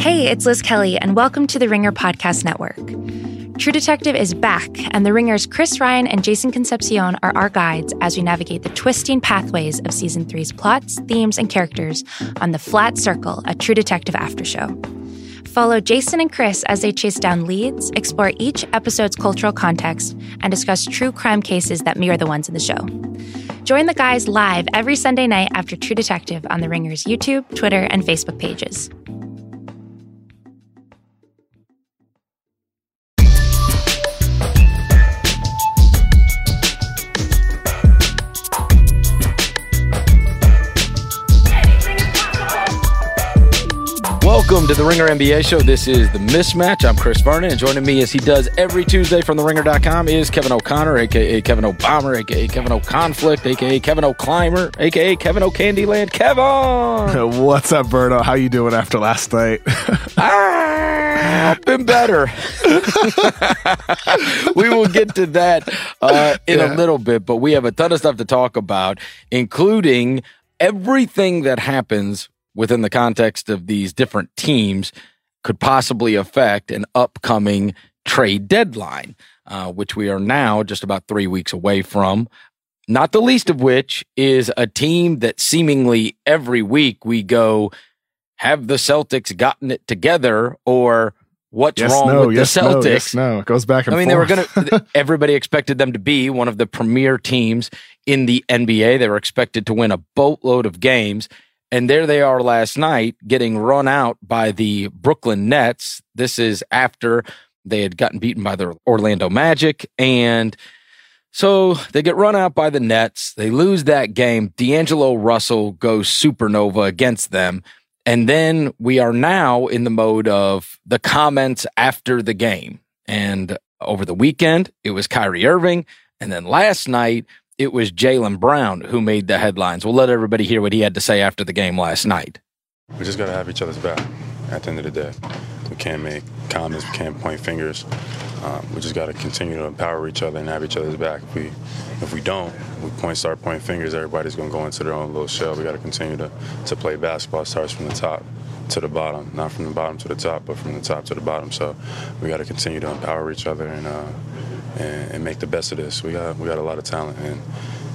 Hey, it's Liz Kelly, and welcome to the Ringer Podcast Network. True Detective is back, and the Ringer's Chris Ryan and Jason Concepcion are our guides as we navigate the twisting pathways of season three's plots, themes, and characters on the Flat Circle, a True Detective after show. Follow Jason and Chris as they chase down leads, explore each episode's cultural context, and discuss true crime cases that mirror the ones in the show. Join the guys live every Sunday night after True Detective on the Ringer's YouTube, Twitter, and Facebook pages. Welcome to the Ringer NBA show. This is the mismatch. I'm Chris Vernon, and joining me as he does every Tuesday from the ringer.com is Kevin O'Connor, aka Kevin O'Bomber, aka Kevin O'Conflict, aka Kevin O'Climber, aka Kevin O'Candyland. Kevin! What's up, Berto? How you doing after last night? ah, been better. we will get to that uh, in yeah. a little bit, but we have a ton of stuff to talk about, including everything that happens within the context of these different teams could possibly affect an upcoming trade deadline, uh, which we are now just about three weeks away from. Not the least of which is a team that seemingly every week we go, have the Celtics gotten it together or what's yes, wrong no, with yes, the Celtics? No, yes, no, it goes back and I mean, forth. they were going to, everybody expected them to be one of the premier teams in the NBA. They were expected to win a boatload of games. And there they are last night getting run out by the Brooklyn Nets. This is after they had gotten beaten by the Orlando Magic. And so they get run out by the Nets. They lose that game. D'Angelo Russell goes supernova against them. And then we are now in the mode of the comments after the game. And over the weekend, it was Kyrie Irving. And then last night, it was Jaylen Brown who made the headlines. We'll let everybody hear what he had to say after the game last night. We just got to have each other's back at the end of the day. We can't make comments, we can't point fingers. Um, we just got to continue to empower each other and have each other's back. If we, if we don't, we point, start pointing fingers, everybody's going to go into their own little shell. We got to continue to, to play basketball. It starts from the top to the bottom, not from the bottom to the top, but from the top to the bottom. So we got to continue to empower each other and uh, and, and, make the best of this. We got we got a lot of talent, and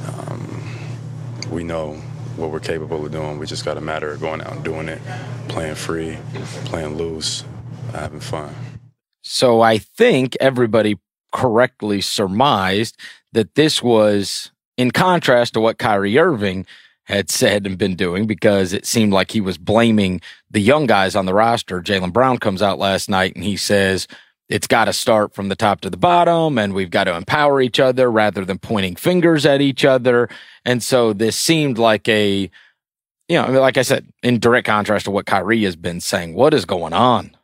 um, we know what we're capable of doing. We just got a matter of going out and doing it, playing free, playing loose, having fun. So I think everybody correctly surmised that this was in contrast to what Kyrie Irving had said and been doing because it seemed like he was blaming the young guys on the roster. Jaylen Brown comes out last night and he says, it's got to start from the top to the bottom and we've got to empower each other rather than pointing fingers at each other. And so this seemed like a, you know, like I said, in direct contrast to what Kyrie has been saying. What is going on?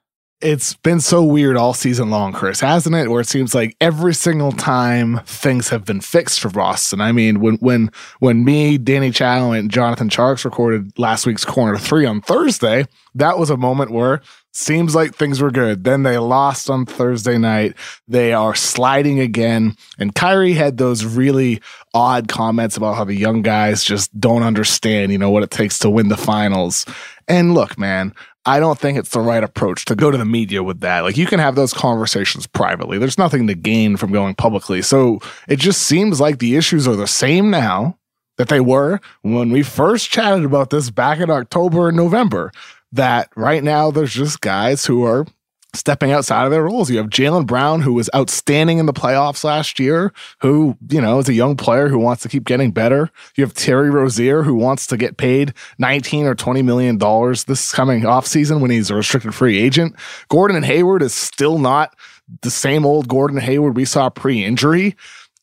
It's been so weird all season long, Chris, hasn't it? Where it seems like every single time things have been fixed for Boston. I mean, when when when me, Danny Chau, and Jonathan Tjarks recorded last week's corner three on Thursday, that was a moment where Seems like things were good. Then they lost on Thursday night. They are sliding again. And Kyrie had those really odd comments about how the young guys just don't understand, you know, what it takes to win the finals. And look, man, I don't think it's the right approach to go to the media with that. Like you can have those conversations privately. There's nothing to gain from going publicly. So it just seems like the issues are the same now that they were when we first chatted about this back in October and November that right now there's just guys who are stepping outside of their roles. You have Jaylen Brown, who was outstanding in the playoffs last year, who, you know, is a young player who wants to keep getting better. You have Terry Rozier, who wants to get paid 19 or 20 million dollars this coming off season when he's a restricted free agent. Gordon and Hayward is still not the same old Gordon Hayward we saw pre-injury.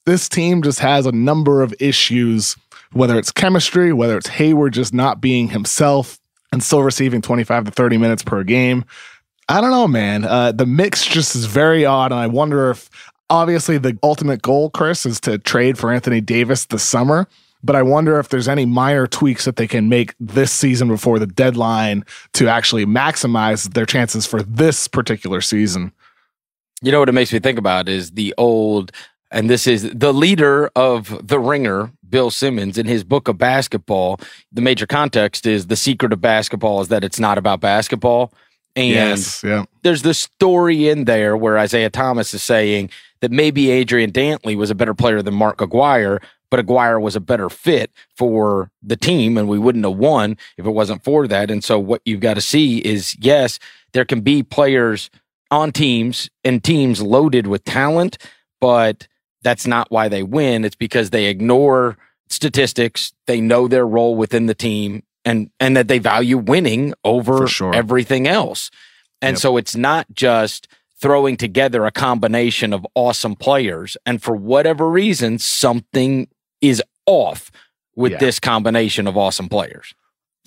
This team just has a number of issues, whether it's chemistry, whether it's Hayward just not being himself, and still receiving 25 to 30 minutes per game. I don't know, man. Uh, the mix just is very odd. And I wonder if, obviously, the ultimate goal, Chris, is to trade for Anthony Davis this summer. But I wonder if there's any minor tweaks that they can make this season before the deadline to actually maximize their chances for this particular season. You know what it makes me think about is the old, and this is the leader of the ringer, Bill Simmons in his book of basketball. The major context is the secret of basketball is that it's not about basketball. And yes, yeah. there's the story in there where Isaiah Thomas is saying that maybe Adrian Dantley was a better player than Mark Aguirre, but Aguirre was a better fit for the team and we wouldn't have won if it wasn't for that. And so what you've got to see is yes, there can be players on teams and teams loaded with talent, but that's not why they win. It's because they ignore statistics. They know their role within the team and, and that they value winning over sure. everything else. And Yep. so it's not just throwing together a combination of awesome players. And for whatever reason, something is off with Yeah. this combination of awesome players.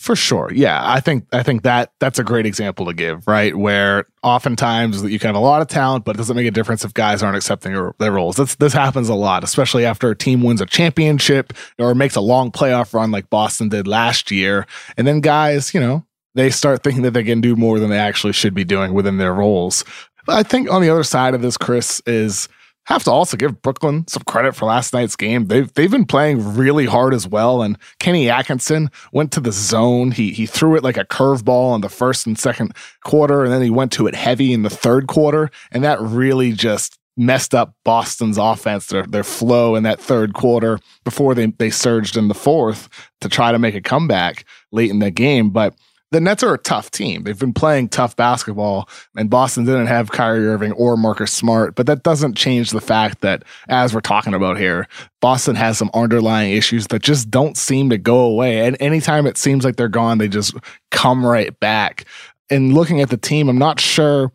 For sure. Yeah. I think I think that that's a great example to give, right? Where oftentimes you can have a lot of talent, but it doesn't make a difference if guys aren't accepting their- roles. This this happens a lot, especially after a team wins a championship or makes a long playoff run like Boston did last year. And then guys, you know, they start thinking that they can do more than they actually should be doing within their roles. But I think on the other side of this, Chris, is have to also give Brooklyn some credit for last night's game. They've they've been playing really hard as well. And Kenny Atkinson went to the zone. He he threw it like a curveball in the first and second quarter, and then he went to it heavy in the third quarter, and that really just messed up Boston's offense, their their flow in that third quarter before they they surged in the fourth to try to make a comeback late in the game. But the Nets are a tough team. They've been playing tough basketball, and Boston didn't have Kyrie Irving or Marcus Smart, but that doesn't change the fact that, as we're talking about here, Boston has some underlying issues that just don't seem to go away. And anytime it seems like they're gone, they just come right back. And looking at the team, I'm not sure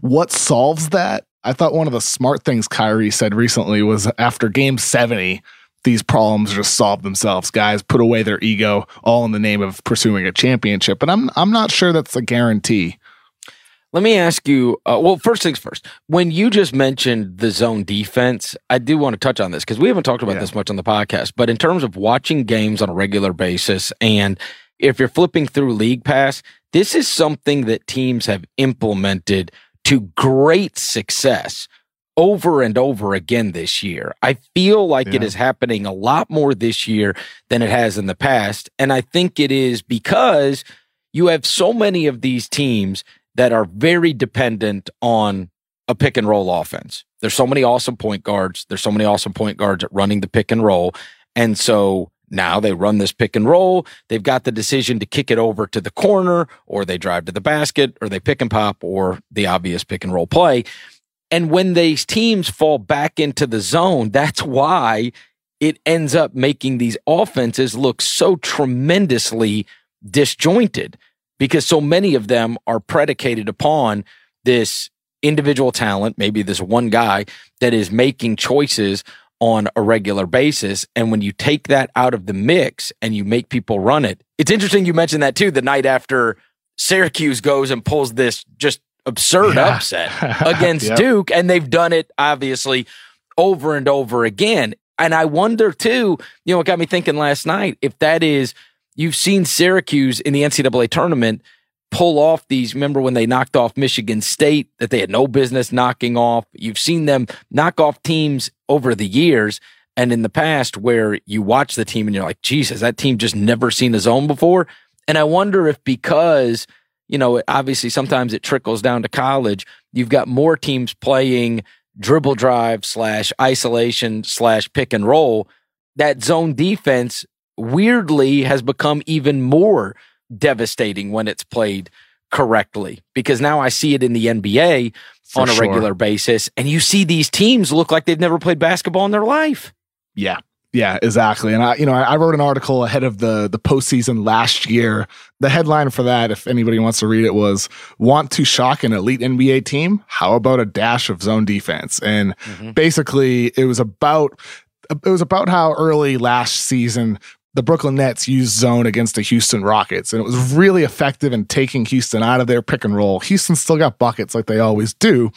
what solves that. I thought one of the smart things Kyrie said recently was after game 70, these problems just solve themselves. Guys put away their ego all in the name of pursuing a championship. But I'm I'm not sure that's a guarantee. Let me ask you. Uh, well, first things first. When you just mentioned the zone defense, I do want to touch on this because we haven't talked about Yeah. this much on the podcast. But in terms of watching games on a regular basis, and if you're flipping through League Pass, this is something that teams have implemented to great success over and over again this year. I feel like it Yeah. is happening a lot more this year than it has in the past. And I think it is because you have so many of these teams that are very dependent on a pick and roll offense. There's so many awesome point guards. There's so many awesome point guards at running the pick and roll. And so now they run this pick and roll. They've got the decision to kick it over to the corner or they drive to the basket or they pick and pop or the obvious pick and roll play. And when these teams fall back into the zone, that's why it ends up making these offenses look so tremendously disjointed because so many of them are predicated upon this individual talent, maybe this one guy that is making choices on a regular basis. And when you take that out of the mix and you make people run it, it's interesting you mentioned that too. The night after Syracuse goes and pulls this just absurd Yeah. upset against Yep. Duke, and they've done it obviously over and over again. And I wonder too, you know, it got me thinking last night if that is, you've seen Syracuse in the NCAA tournament pull off these. Remember when they knocked off Michigan State that they had no business knocking off? You've seen them knock off teams over the years and in the past where you watch the team and you're like, Jesus, that team just never seen a zone before. And I wonder if because, you know, obviously sometimes it trickles down to college, you've got more teams playing dribble drive slash isolation slash pick and roll. That zone defense weirdly has become even more devastating when it's played correctly because now I see it in the NBA For on a sure. regular basis and you see these teams look like they've never played basketball in their life. Yeah. Yeah, exactly. And I, you know, I, I wrote an article ahead of the the postseason last year. The headline for that, if anybody wants to read it, was "Want to shock an elite NBA team? How about a dash of zone defense?" And mm-hmm. basically, it was about it was about how early last season the Brooklyn Nets used zone against the Houston Rockets, and it was really effective in taking Houston out of their pick and roll. Houston still got buckets like they always do,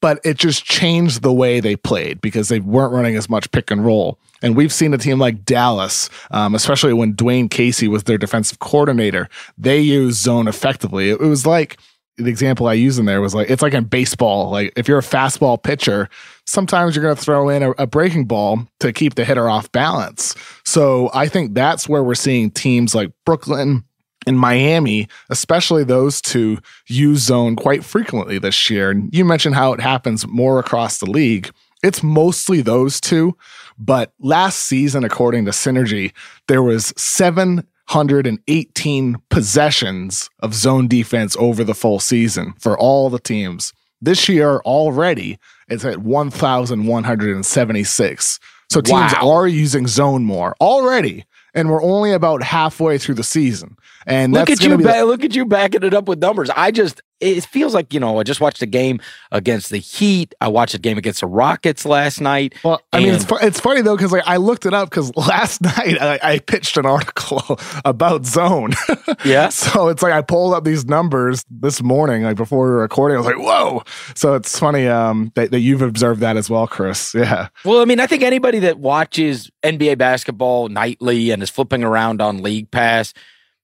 but it just changed the way they played because they weren't running as much pick and roll. And we've seen a team like Dallas, um, especially when Dwane Casey was their defensive coordinator, they used zone effectively. It, it was like the example I used in there was like it's like in baseball. Like if you're a fastball pitcher, sometimes you're going to throw in a, a breaking ball to keep the hitter off balance. So I think that's where we're seeing teams like Brooklyn and Miami, especially those two use zone quite frequently this year. And you mentioned how it happens more across the league. It's mostly those two, but last season, according to Synergy, there was 718 possessions of zone defense over the full season for all the teams. This year already, it's at 1,176. So teams Wow. are using zone more already, and we're only about halfway through the season. And Look that's at you, be the- look at you backing it up with numbers. I just, it feels like you know, I just watched a game against the Heat. I watched a game against the Rockets last night. Well, I mean, it's fu- it's funny though because like I looked it up because last night I, I pitched an article about zone. Yeah. so it's like I pulled up these numbers this morning, like before we were recording. I was like, "Whoa!" So it's funny um, that, that you've observed that as well, Chris. Yeah, Well, I mean, I think anybody that watches NBA basketball nightly and is flipping around on League Pass,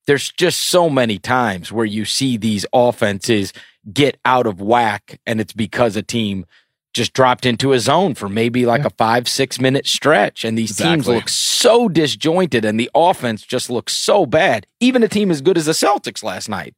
there's just so many times where you see these offenses get out of whack, and it's because a team just dropped into a zone for maybe like a five, six minute stretch. And these teams look so disjointed, and the offense just looks so bad. Even a team as good as the Celtics last night.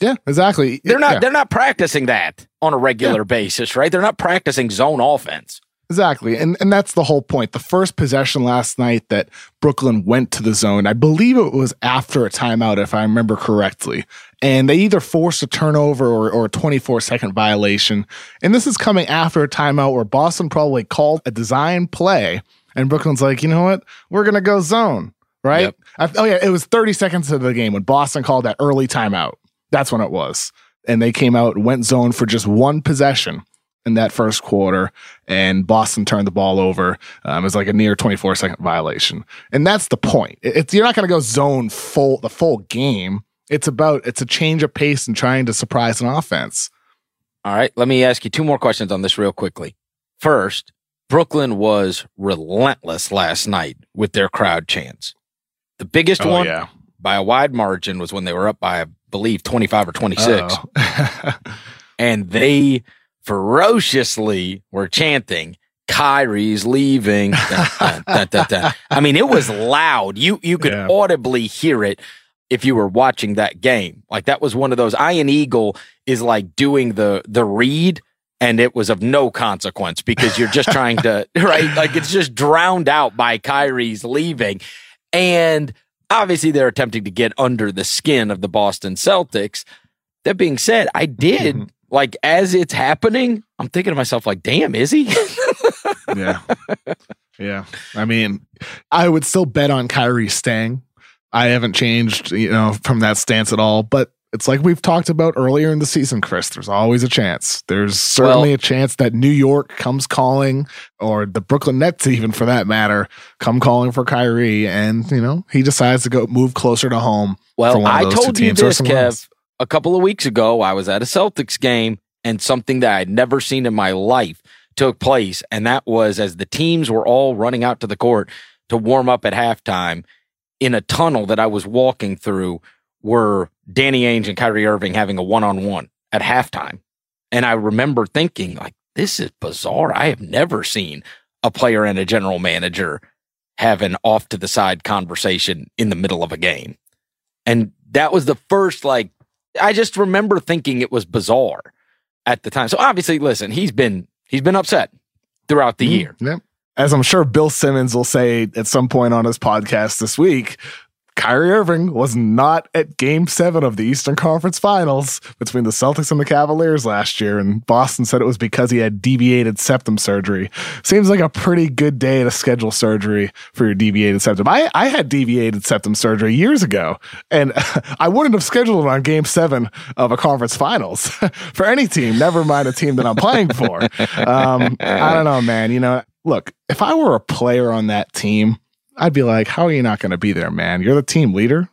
yeah, exactly. They're not Yeah. they're not practicing that on a regular basis, right? They're not practicing zone offense. Exactly. And and that's the whole point. The first possession last night that Brooklyn went to the zone, I believe it was after a timeout, if I remember correctly. And they either forced a turnover or, or a 24 second violation. And this is coming after a timeout where Boston probably called a design play. And Brooklyn's like, you know what? We're going to go zone, right? Yep. I, oh, yeah. It was 30 seconds of the game when Boston called that early timeout. That's when it was. And they came out and went zone for just one possession in that first quarter, and Boston turned the ball over. Um, it was like a near 24 second violation, and that's the point. It's you're not going to go zone full the full game. It's about it's a change of pace and trying to surprise an offense. All right, let me ask you two more questions on this real quickly. First, Brooklyn was relentless last night with their crowd chants. The biggest Oh, one by a wide margin was when they were up by, I believe, 25 or 26. And they ferociously were chanting, Kyrie's leaving. Dun, dun, dun. I mean, it was loud. You you could Yeah. audibly hear it if you were watching that game. Like that was one of those. Ian Eagle is like doing the the read, and it was of no consequence because you're just trying to right. Like it's just drowned out by Kyrie's leaving, and obviously they're attempting to get under the skin of the Boston Celtics. That being said, I did Mhm. Like as it's happening. I'm thinking to myself, like, damn, is he? yeah, yeah. I mean, I would still bet on Kyrie staying. I haven't changed, you know, from that stance at all. But it's like we've talked about earlier in the season, Chris. There's always a chance. There's certainly Well- a chance that New York comes calling, or the Brooklyn Nets, even for that matter, come calling for Kyrie, and you know he decides to go move closer to home. Well, I told you this, Kev. else. A couple of weeks ago, I was at a Celtics game, and something that I'd never seen in my life took place, and that was as the teams were all running out to the court to warm up at halftime. In a tunnel that I was walking through, were Danny Ainge and Kyrie Irving having a one-on-one at halftime, and I remember thinking, like, this is bizarre. I have never seen a player and a general manager have an off to the side conversation in the middle of a game. And that was the first, like, I just remember thinking it was bizarre at the time. So obviously, listen, he's been he's been upset throughout the Mhm. year. Yep. As I'm sure Bill Simmons will say at some point on his podcast this week, Kyrie Irving was not at game seven of the Eastern Conference Finals between the Celtics and the Cavaliers last year. And Boston said it was because he had deviated septum surgery. Seems like a pretty good day to schedule surgery for your deviated septum. I, I had deviated septum surgery years ago, and I wouldn't have scheduled it on game seven of a conference finals for any team, never mind a team that I'm playing for. Um, I don't know, man. You know, look, if I were a player on that team, I'd be like, how are you not going to be there, man? You're the team leader.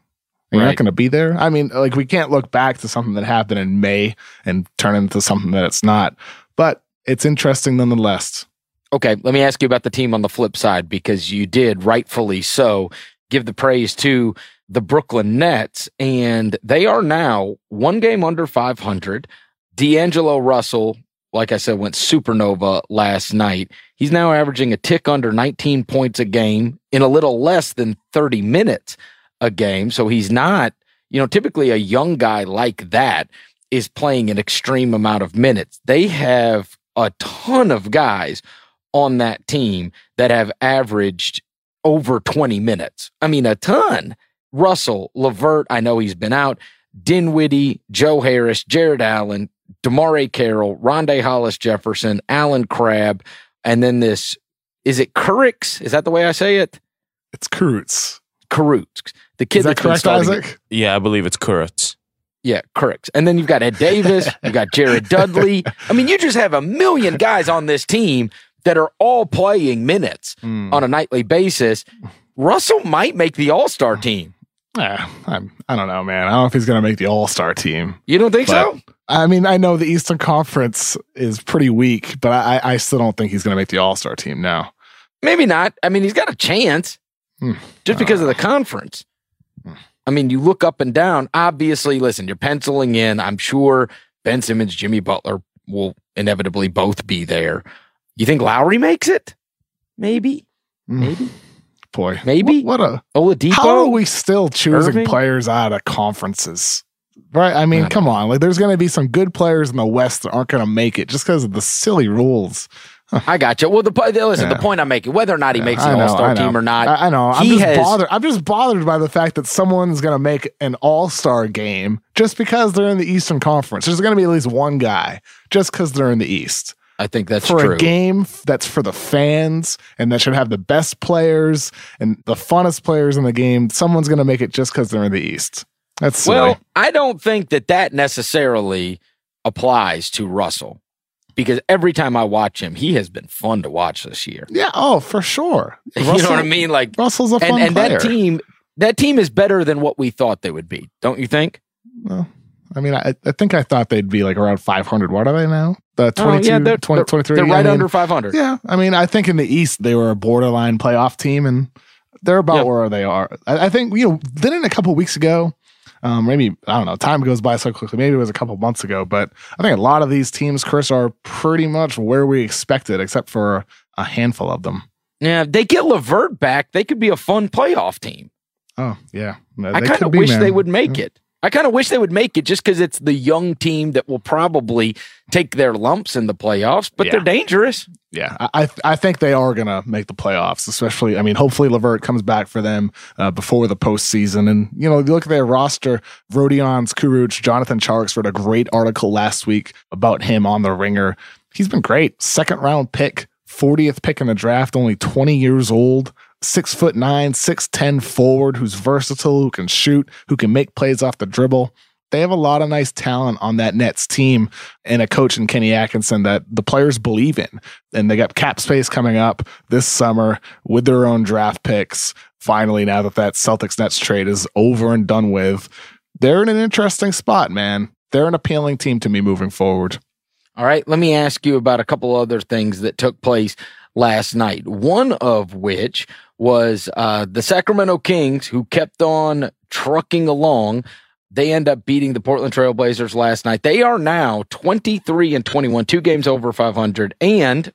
You're not going to be there. I mean, like, we can't look back to something that happened in May and turn into something that it's not. But it's interesting nonetheless. Okay, let me ask you about the team on the flip side because you did rightfully so give the praise to the Brooklyn Nets, and they are now one game under 500. D'Angelo Russell, like I said, went supernova last night. He's now averaging a tick under 19 points a game in a little less than 30 minutes a game. So he's not, you know, typically a young guy like that is playing an extreme amount of minutes. They have a ton of guys on that team that have averaged over 20 minutes. I mean, a ton. Russell, LeVert, I know he's been out. Dinwiddie, Joe Harris, Jarrett Allen, DeMarre Carroll, Rondae Hollis Jefferson, Allen Crabbe, and then this is it Kurix? Is that the way I say it? It's Kurutz. Kurutz. The kid Is that correct, Isaac? Yeah, I believe it's Kurtz. Yeah, correct. And then you've got Ed Davis, you've got Jared Dudley. I mean, you just have a million guys on this team that are all playing minutes Mm. on a nightly basis. Russell might make the All Star team. Yeah, I'm, I don't know, man. I don't know if he's going to make the All Star team. You don't think But- so? I mean, I know the Eastern Conference is pretty weak, but I, I still don't think he's going to make the All Star team now. Maybe not. I mean, he's got a chance Hmm. just because of the conference. I mean, you look up and down. Obviously, listen, you're penciling in. I'm sure Ben Simmons, Jimmy Butler will inevitably both be there. You think Lowry makes it? Maybe. Mm. Maybe. Boy, Maybe. What, what a Oladipo. how are we still choosing Irving? players out of conferences? Right? I mean, I come on. Like, there's going to be some good players in the West that aren't going to make it just because of the silly rules. I got you. Well, the po- listen, the point I'm making, whether or not he makes I an All Star team or not, I, I know. I'm he just has- bothered. I'm just bothered by the fact that someone's going to make an All Star game just because they're in the Eastern Conference. There's going to be at least one guy just because they're in the East. I think that's for true. a game that's for the fans and that should have the best players and the funnest players in the game. Someone's going to make it just because they're in the East. That's silly. Well, I don't think that that necessarily applies to Russell because every time I watch him, he has been fun to watch this year. yeah. Oh, for sure. you know what I mean? Like, Russell's a fun and, and player. that team, that team is better than what we thought they would be. Don't you think? Well, I mean, I, I think I thought they'd be like around 500. What are they now? The Oh, yeah, they're, 20, 23. They're I right mean, under 500. Yeah, I mean, I think in the East they were a borderline playoff team, and they're about where they are. I, I think you know. Then in a couple weeks ago, um, maybe I don't know. Time goes by so quickly. Maybe it was a couple months ago, but I think a lot of these teams, Chris, are pretty much where we expected, except for a handful of them. Yeah, they get Levert back, they could be a fun playoff team. Oh yeah, I kind of wish man. they would make Yeah. it. I kind of wish they would make it just because it's the young team that will probably take their lumps in the playoffs, but Yeah. they're dangerous. Yeah, I I- I think they are gonna make the playoffs. Especially, I mean, hopefully Levert comes back for them uh, before the postseason. And you know, you look at their roster: Rodions, Kurucs, Jonathan Tjarks wrote a great article last week about him on the Ringer. He's been great. Second round pick, fortieth pick in the draft, only twenty years old. Six foot nine, six ten forward, who's versatile, who can shoot, who can make plays off the dribble. They have a lot of nice talent on that Nets team and a coach in Kenny Atkinson that the players believe in and they got cap space coming up this summer with their own draft picks. Finally, now that that Celtics Nets trade is over and done with, they're in an interesting spot, man. They're an appealing team to me moving forward. All right, let me ask you about a couple other things that took place last night. One of which was uh, the Sacramento Kings, who kept on trucking along. They end up beating the Portland Trailblazers last night. They are now 23 and 21, two games over 500. And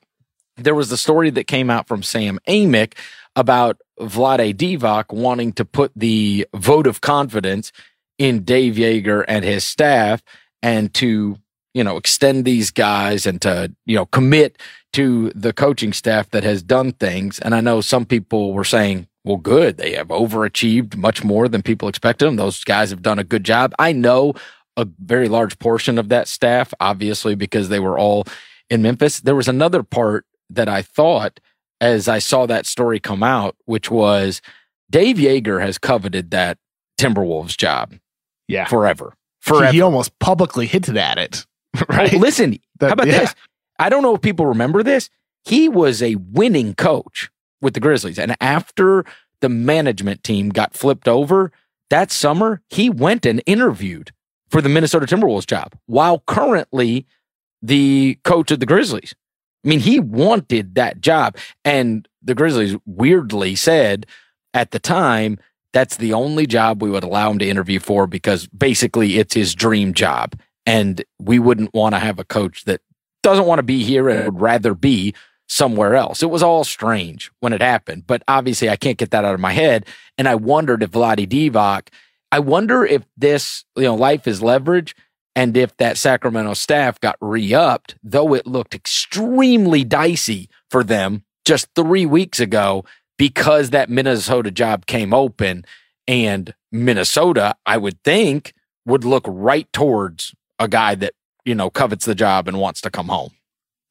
there was the story that came out from Sam Amick about Vlade Divac wanting to put the vote of confidence in Dave Joerger and his staff and to, you know, extend these guys and to, you know, commit to the coaching staff that has done things. And I know some people were saying, well, good. They have overachieved much more than people expected them. Those guys have done a good job. I know a very large portion of that staff, obviously, because they were all in Memphis. There was another part that I thought as I saw that story come out, which was Dave Joerger has coveted that Timberwolves job Yeah. forever. Forever. he almost publicly hinted at it. Right? Oh, listen, That- how about yeah. this? I don't know if people remember this. He was a winning coach with the Grizzlies. And after the management team got flipped over that summer, he went and interviewed for the Minnesota Timberwolves job while currently the coach of the Grizzlies. I mean, he wanted that job. And the Grizzlies weirdly said at the time, that's the only job we would allow him to interview for because basically it's his dream job. And we wouldn't want to have a coach that doesn't want to be here and would rather be somewhere else. It was all strange when it happened, but obviously I can't get that out of my head. And I wondered if Vlade Divac, I wonder if this, you know, life is leverage and if that Sacramento staff got re upped, though it looked extremely dicey for them just three weeks ago because that Minnesota job came open. And Minnesota, I would think, would look right towards a guy that, you know, covets the job and wants to come home.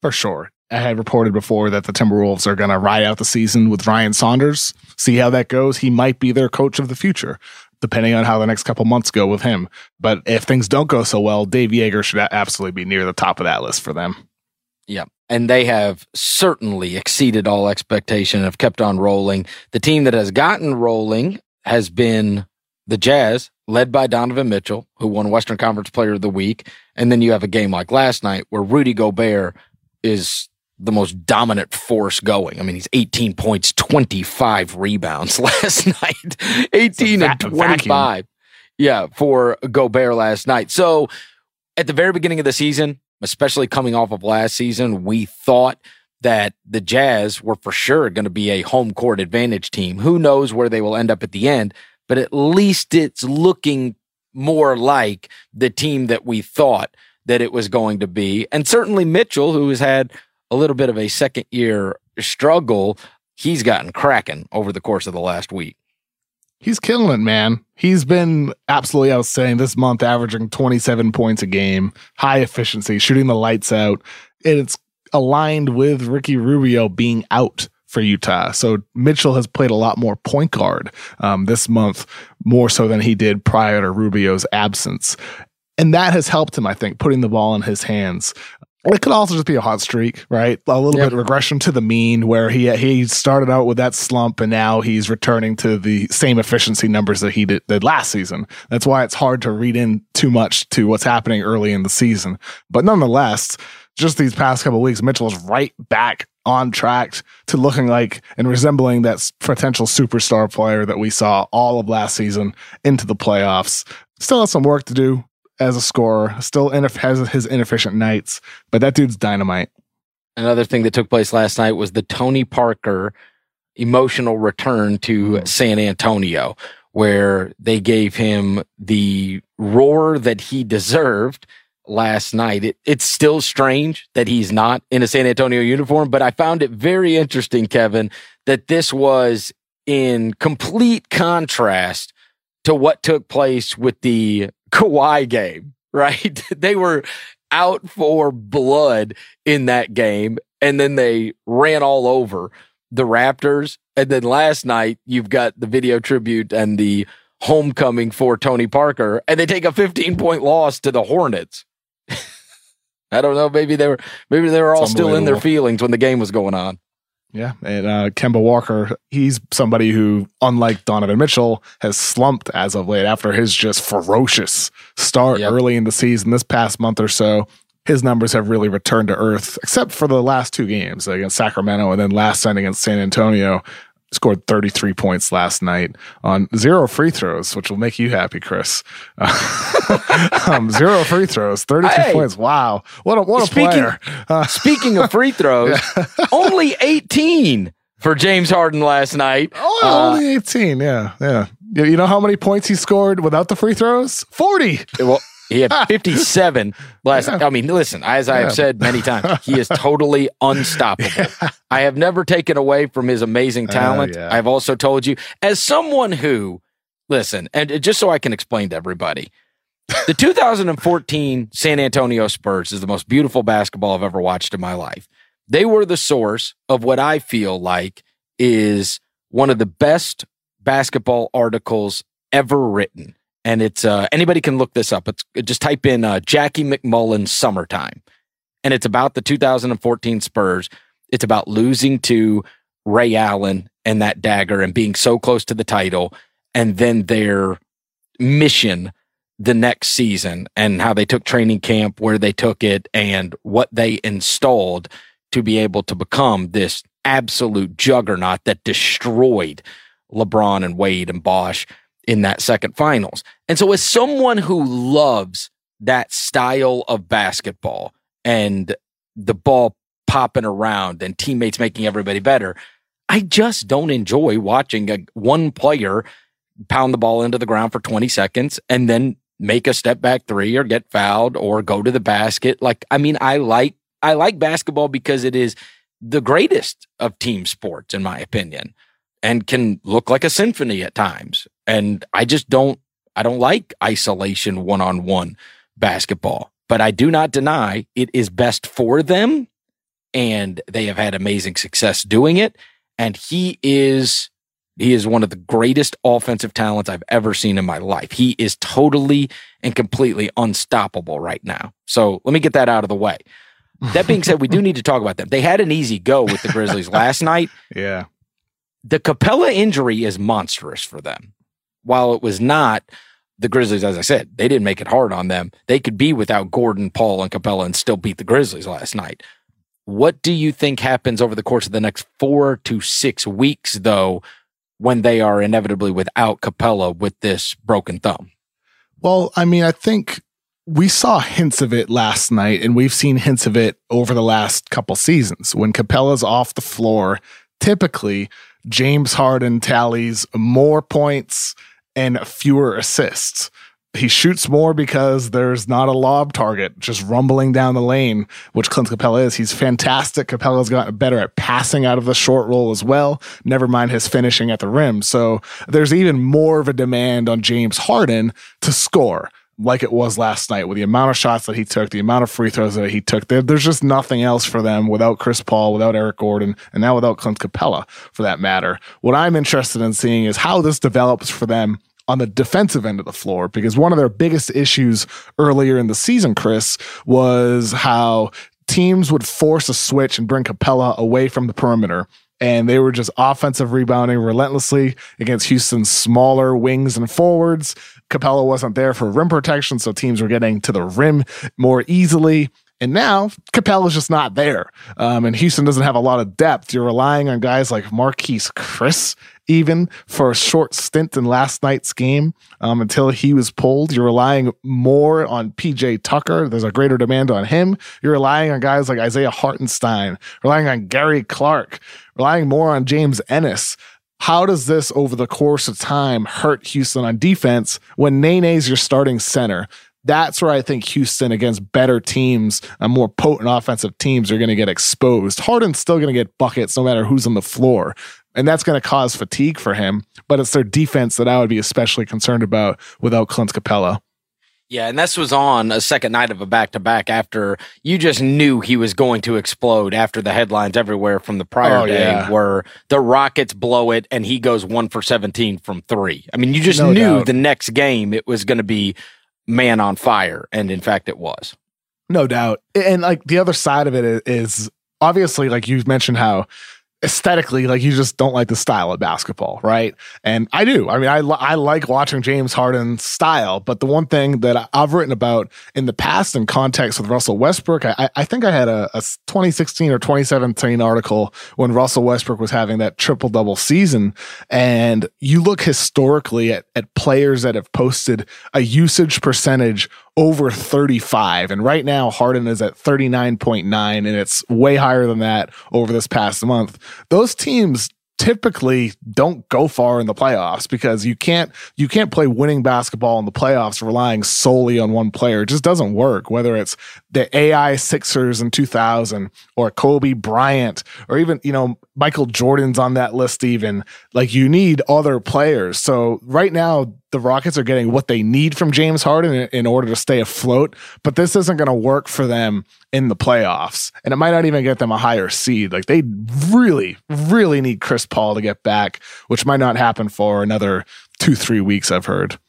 For sure. I had reported before that the Timberwolves are going to ride out the season with Ryan Saunders, see how that goes. He might be their coach of the future depending on how the next couple months go with him. But if things don't go so well, Dave Joerger should absolutely be near the top of that list for them. Yeah. And they have certainly exceeded all expectation, and have kept on rolling. The team that has gotten rolling has been the Jazz, led by Donovan Mitchell, who won Western Conference Player of the Week. And then you have a game like last night where Rudy Gobert is the most dominant force going. I mean, he's 18 points, 25 rebounds last night, 18 va- and 25. Vacuum. Yeah, for Gobert last night. So at the very beginning of the season, especially coming off of last season, we thought that the Jazz were for sure going to be a home court advantage team. Who knows where they will end up at the end, but at least it's looking more like the team that we thought that it was going to be. And certainly Mitchell, who has had a little bit of a second year struggle, he's gotten cracking over the course of the last week. He's killing it, man. He's been absolutely outstanding this month, averaging 27 points a game, high efficiency, shooting the lights out. And it's aligned with Ricky Rubio being out for Utah. So Mitchell has played a lot more point guard um, this month, more so than he did prior to Rubio's absence. And that has helped him, I think, putting the ball in his hands. It could also just be a hot streak, right? A little yep. bit regression to the mean, where he he started out with that slump, and now he's returning to the same efficiency numbers that he did, did last season. That's why it's hard to read in too much to what's happening early in the season. But nonetheless, just these past couple weeks, Mitchell is right back on track to looking like and resembling that potential superstar player that we saw all of last season into the playoffs. Still has some work to do as a scorer. Still ineff- has his inefficient nights, but that dude's dynamite. Another thing that took place last night was the Tony Parker emotional return to mm-hmm. San Antonio, where they gave him the roar that he deserved last night. It, it's still strange that he's not in a San Antonio uniform, but I found it very interesting, Kevin, that this was in complete contrast to what took place with the Kawhi game, right? they were out for blood in that game and then they ran all over the Raptors. And then last night you've got the video tribute and the homecoming for Tony Parker and they take a 15 point loss to the Hornets. I don't know. Maybe they were, maybe they were all still in their feelings when the game was going on. Yeah, and uh, Kemba Walker, he's somebody who, unlike Donovan Mitchell, has slumped as of late after his just ferocious start yep. early in the season. This past month or so, his numbers have really returned to earth, except for the last two games against Sacramento and then last night against San Antonio scored 33 points last night on zero free throws, which will make you happy, Chris. um, zero free throws, 33 hey, points. Wow. What a, what speaking, player. Uh, speaking of free throws, yeah. only 18 for James Harden last night. Oh, uh, only 18. Yeah. Yeah. You know how many points he scored without the free throws? 40. Well, he had 57 last. Yeah. I mean, listen, as I have said many times, he is totally unstoppable. Yeah. I have never taken away from his amazing oh, talent. Uh, yeah. I've also told you, as someone who, listen, and just so I can explain to everybody, the 2014 San Antonio Spurs is the most beautiful basketball I've ever watched in my life. They were the source of what I feel like is one of the best basketball articles ever written and it's uh, anybody can look this up. It's just type in uh, Jackie MacMullan summertime, and it's about the 2014 Spurs. It's about losing to Ray Allen and that dagger and being so close to the title, and then their mission the next season and how they took training camp, where they took it, and what they installed to be able to become this absolute juggernaut that destroyed LeBron and Wade and Bosh in that second finals. And so, as someone who loves that style of basketball and the ball popping around and teammates making everybody better, I just don't enjoy watching a one player pound the ball into the ground for 20 seconds and then make a step back three or get fouled or go to the basket. Like, I mean, I like, I like basketball because it is the greatest of team sports, in my opinion, and can look like a symphony at times. And I just don't, I don't like isolation one on one basketball, but I do not deny it is best for them. And they have had amazing success doing it. And he is he is one of the greatest offensive talents I've ever seen in my life. He is totally and completely unstoppable right now. So let me get that out of the way. That being said, we do need to talk about them. They had an easy go with the Grizzlies last night. Yeah. The Capela injury is monstrous for them. While it was not the Grizzlies, as I said, they didn't make it hard on them. They could be without Gordon, Paul, and Capela and still beat the Grizzlies last night. What do you think happens over the course of the next four to six weeks, though, when they are inevitably without Capela with this broken thumb? Well, I mean, I think we saw hints of it last night, and we've seen hints of it over the last couple seasons. When Capela's off the floor, typically James Harden tallies more points and fewer assists he shoots more because there's not a lob target just rumbling down the lane, which Clint Capela is. He's fantastic. Capela's gotten better at passing out of the short roll as well. Never mind his finishing at the rim. So there's even more of a demand on James Harden to score like it was last night with the amount of shots that he took, the amount of free throws that he took. There, there's just nothing else for them without Chris Paul, without Eric Gordon, and now without Clint Capela for that matter. What I'm interested in seeing is how this develops for them on the defensive end of the floor because one of their biggest issues earlier in the season, Chris, was how teams would force a switch and bring Capela away from the perimeter. And they were just offensive rebounding relentlessly against Houston's smaller wings and forwards. Capela wasn't there for rim protection, so teams were getting to the rim more easily. And now Capela's just not there. Um, and Houston doesn't have a lot of depth. You're relying on guys like Marquese Chriss, even for a short stint in last night's game um, until he was pulled. You're relying more on PJ Tucker. There's a greater demand on him. You're relying on guys like Isaiah Hartenstein, relying on Gary Clark, relying more on James Ennis. How does this over the course of time hurt Houston on defense when Nene's your starting center? That's where I think Houston against better teams, and more potent offensive teams, are going to get exposed. Harden's still going to get buckets no matter who's on the floor and that's going to cause fatigue for him. But it's their defense that I would be especially concerned about without Clint Capela. Yeah, and this was on a second night of a back to back after you just knew he was going to explode after the headlines everywhere from the prior oh, day yeah. where the Rockets blow it and he goes one for 17 from three. I mean, you just no knew doubt. the next game it was going to be man on fire. And in fact, it was. No doubt. And like the other side of it is obviously, like you've mentioned how aesthetically, like you just don't like the style of basketball, right? And I do. I mean, I, I like watching James Harden's style, but the one thing that I've written about in the past in context with Russell Westbrook, I, I think I had a, a 2016 or 2017 article when Russell Westbrook was having that triple double season. And you look historically at, at players that have posted a usage percentage over 35. And right now, Harden is at 39.9, and it's way higher than that over this past month. Those teams typically don't go far in the playoffs because you can't you can't play winning basketball in the playoffs relying solely on one player. It just doesn't work. Whether it's the AI Sixers in 2000 or Kobe Bryant or even you know Michael Jordan's on that list. Even like you need other players. So right now the Rockets are getting what they need from James Harden in, in order to stay afloat, but this isn't going to work for them in the playoffs. And it might not even get them a higher seed. Like they really, really need Chris Paul to get back, which might not happen for another two, three weeks, I've heard.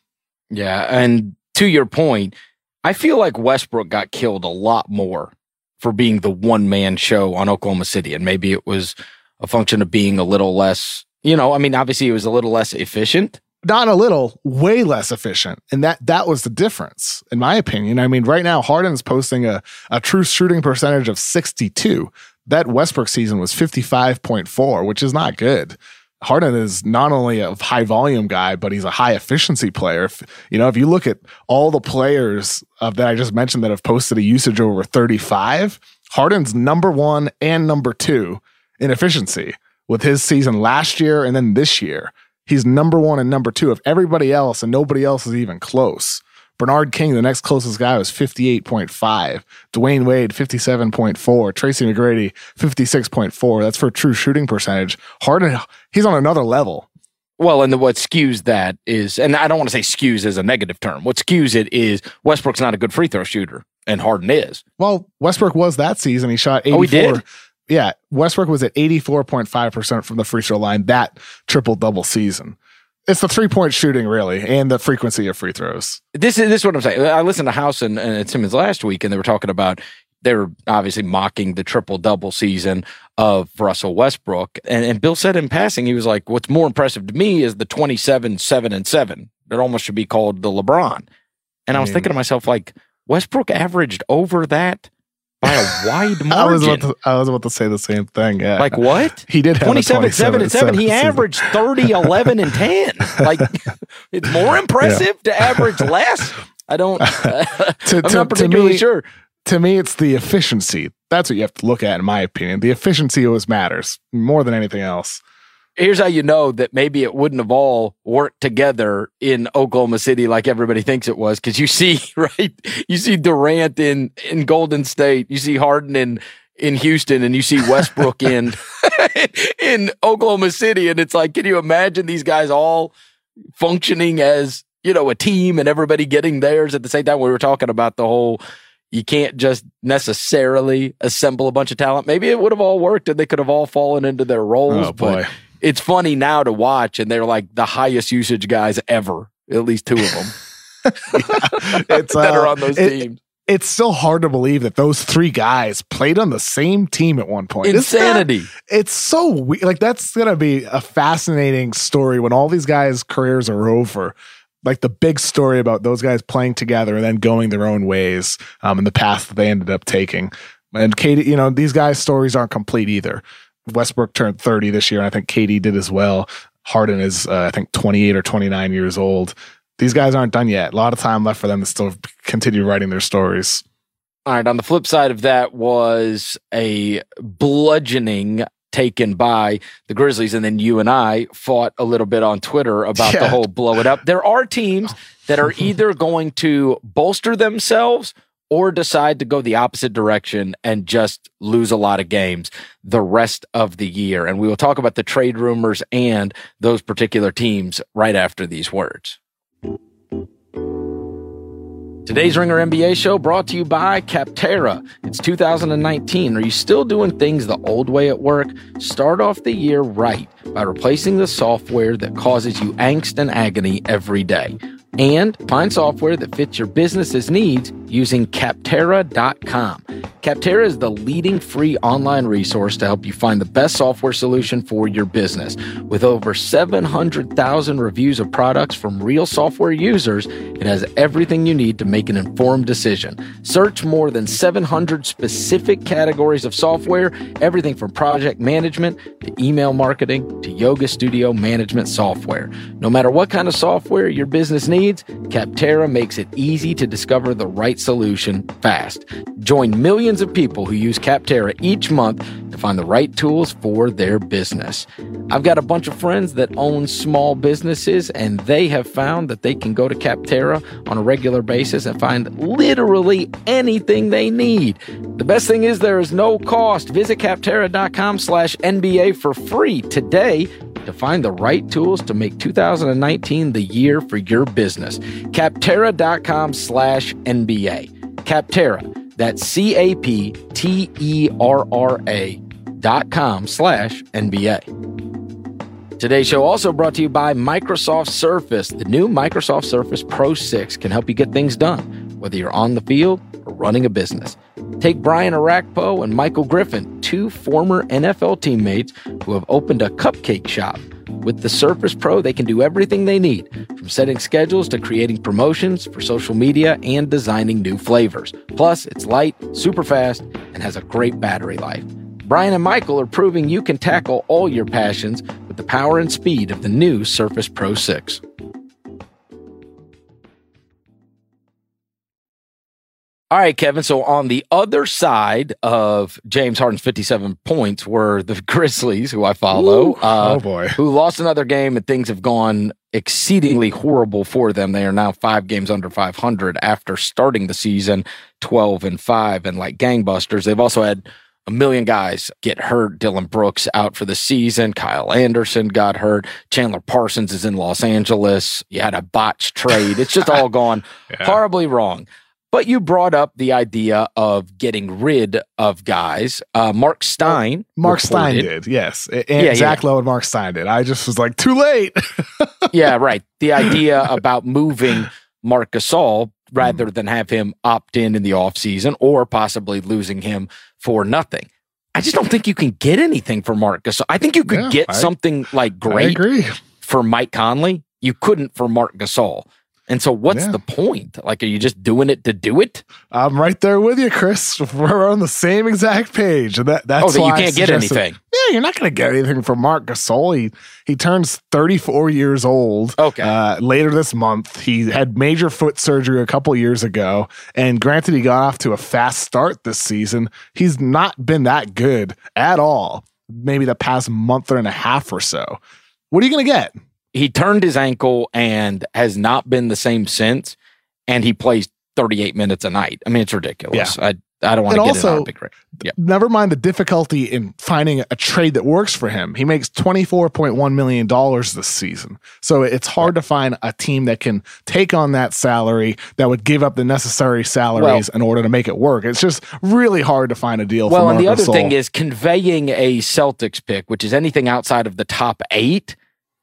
Yeah. And to your point, I feel like Westbrook got killed a lot more for being the one man show on Oklahoma City. And maybe it was a function of being a little less, you know, I mean, obviously it was a little less efficient not a little, way less efficient. And that that was the difference, in my opinion. I mean, right now, Harden's posting a, a true shooting percentage of 62. That Westbrook season was 55.4, which is not good. Harden is not only a high volume guy, but he's a high efficiency player. If, you know, if you look at all the players of, that I just mentioned that have posted a usage over 35, Harden's number one and number two in efficiency with his season last year and then this year He's number one and number two of everybody else, and nobody else is even close. Bernard King, the next closest guy, was 58.5. Dwyane Wade, 57.4. Tracy McGrady, 56.4. That's for true shooting percentage. Harden, he's on another level. Well, and the, what skews that is, and I don't want to say skews as a negative term. What skews it is Westbrook's not a good free throw shooter, and Harden is. Well, Westbrook was that season. He shot 84. Oh, he did? Yeah. Westbrook was at 84.5% from the free throw line that triple double season. It's the three point shooting, really, and the frequency of free throws. This is this is what I'm saying. I listened to House and, and Simmons last week, and they were talking about they were obviously mocking the triple double season of Russell Westbrook. And, and Bill said in passing, he was like, What's more impressive to me is the 27, 7 and 7. It almost should be called the LeBron. And I was mm. thinking to myself, like, Westbrook averaged over that by a wide margin. I was, about to, I was about to say the same thing. Yeah. Like what? He did have 27, 27 7 and 7. He averaged 30, 11 and 10. Like it's more impressive to average less. I don't, To- I'm to- not particularly me- sure. To me, it's the efficiency. That's what you have to look at, in my opinion. The efficiency always matters more than anything else. Here's how you know that maybe it wouldn't have all worked together in Oklahoma City like everybody thinks it was. Cause you see, right? You see Durant in, in Golden State. You see Harden in, in Houston and you see Westbrook in, in Oklahoma City. And it's like, can you imagine these guys all functioning as, you know, a team and everybody getting theirs at the same time? We were talking about the whole, you can't just necessarily assemble a bunch of talent. Maybe it would have all worked and they could have all fallen into their roles. Oh, but boy. It's funny now to watch, and they're like the highest usage guys ever. At least two of them It's that are uh, on those it- teams. It's still hard to believe that those three guys played on the same team at one point. Insanity. it's so weird. Like that's gonna be a fascinating story when all these guys' careers are over. Like the big story about those guys playing together and then going their own ways, um, and the path that they ended up taking. And Katie, you know, these guys' stories aren't complete either. Westbrook turned 30 this year, and I think Katie did as well. Harden is, uh, I think, 28 or 29 years old. These guys aren't done yet. A lot of time left for them to still continue writing their stories. All right. On the flip side of that was a bludgeoning taken by the Grizzlies, and then you and I fought a little bit on Twitter about the whole blow it up. There are teams that are either going to bolster themselves or decide to go the opposite direction and just lose a lot of games the rest of the year. And we will talk about the trade rumors and those particular teams right after these words. Today's Ringer NBA show brought to you by Capterra. It's 2019. Are you still doing things the old way at work? Start off the year right by replacing the software that causes you angst and agony every day. And find software that fits your business's needs using Capterra.com. Capterra is the leading free online resource to help you find the best software solution for your business. With over 700,000 reviews of products from real software users, it has everything you need to make an informed decision. Search more than 700 specific categories of software, everything from project management to email marketing to yoga studio management software. No matter what kind of software your business needs, Capterra makes it easy to discover the right solution fast. Join millions of people who use Capterra each month to find the right tools for their business. I've got a bunch of friends that own small businesses, and they have found that they can go to Capterra on a regular basis and find literally anything they need. The best thing is there is no cost. Visit Capterra.com slash NBA for free today to find the right tools to make 2019 the year for your business. Capterra.com slash NBA. Capterra. That's C A P T E R R A dot com slash NBA. Today's show also brought to you by Microsoft Surface. The new Microsoft Surface Pro 6 can help you get things done, whether you're on the field running a business. Take Brian Orakpo and Michael Griffin, two former NFL teammates who have opened a cupcake shop. With the Surface Pro, they can do everything they need, from setting schedules to creating promotions for social media and designing new flavors. Plus, it's light, super fast, and has a great battery life. Brian and Michael are proving you can tackle all your passions with the power and speed of the new Surface Pro 6. All right, Kevin. So on the other side of James Harden's 57 points were the Grizzlies, who I follow. Ooh, uh, oh boy. Who lost another game and things have gone exceedingly horrible for them. They are now five games under 500 after starting the season 12 and 5 and like gangbusters. They've also had a million guys get hurt. Dillon Brooks out for the season. Kyle Anderson got hurt. Chandler Parsons is in Los Angeles. You had a botched trade. It's just all gone yeah. horribly wrong. But you brought up the idea of getting rid of guys. Uh, Mark Stein. Mark reported, Stein did, yes. And yeah, Zach yeah. Lowe and Mark Stein did. I just was like, too late. yeah, right. The idea about moving Marc Gasol rather mm. than have him opt in in the offseason or possibly losing him for nothing. I just don't think you can get anything for Marc Gasol. I think you could yeah, get I, something like great for Mike Conley. You couldn't for Marc Gasol. And so, what's yeah. the point? Like, are you just doing it to do it? I'm right there with you, Chris. We're on the same exact page. and That, that's oh, that you can't get anything. Yeah, you're not going to get anything from Marc Gasol. He, he turns 34 years old. Okay. Uh, later this month, he had major foot surgery a couple years ago. And granted, he got off to a fast start this season. He's not been that good at all. Maybe the past month or and a half or so. What are you going to get? He turned his ankle and has not been the same since. And he plays 38 minutes a night. I mean, it's ridiculous. Yeah. I, I don't want to get also, it. Yeah. Never mind the difficulty in finding a trade that works for him. He makes $24.1 million this season. So it's hard to find a team that can take on that salary that would give up the necessary salaries well, in order to make it work. It's just really hard to find a deal for him. well, and the other thing is conveying a Celtics pick, which is anything outside of the top eight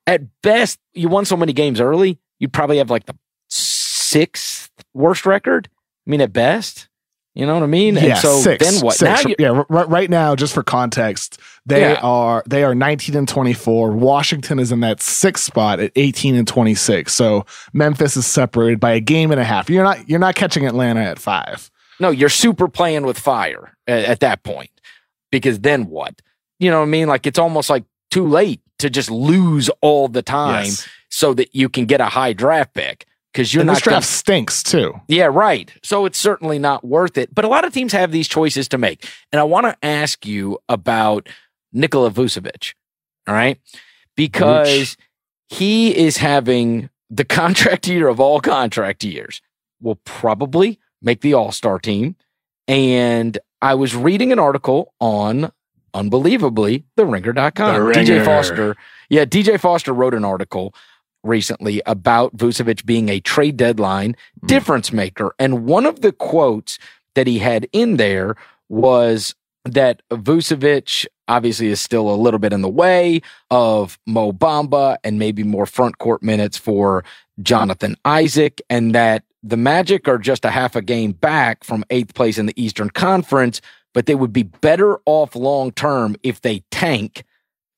at best, you won so many games early, you'd probably have like the sixth worst record. I mean, at best. You know what I mean? Yeah, and so six, then what? Six. Now yeah, right, right now, just for context, they yeah. are they are 19 and 24. Washington is in that sixth spot at 18 and 26. So Memphis is separated by a game and a half. You're not you're not catching Atlanta at five. No, you're super playing with fire at, at that point. Because then what? You know what I mean? Like it's almost like too late to just lose all the time yes. so that you can get a high draft pick because you're and not. This draft gonna, stinks too. Yeah, right. So it's certainly not worth it. But a lot of teams have these choices to make, and I want to ask you about Nikola Vucevic. All right, because he is having the contract year of all contract years. Will probably make the All Star team, and I was reading an article on unbelievably, theringer.com. The Ringer. DJ Foster. Yeah, DJ Foster wrote an article recently about Vucevic being a trade deadline mm. difference maker. And one of the quotes that he had in there was that Vucevic obviously is still a little bit in the way of Mo Bamba and maybe more front court minutes for Jonathan Isaac, and that the Magic are just a half a game back from eighth place in the Eastern Conference, but they would be better off long term if they tank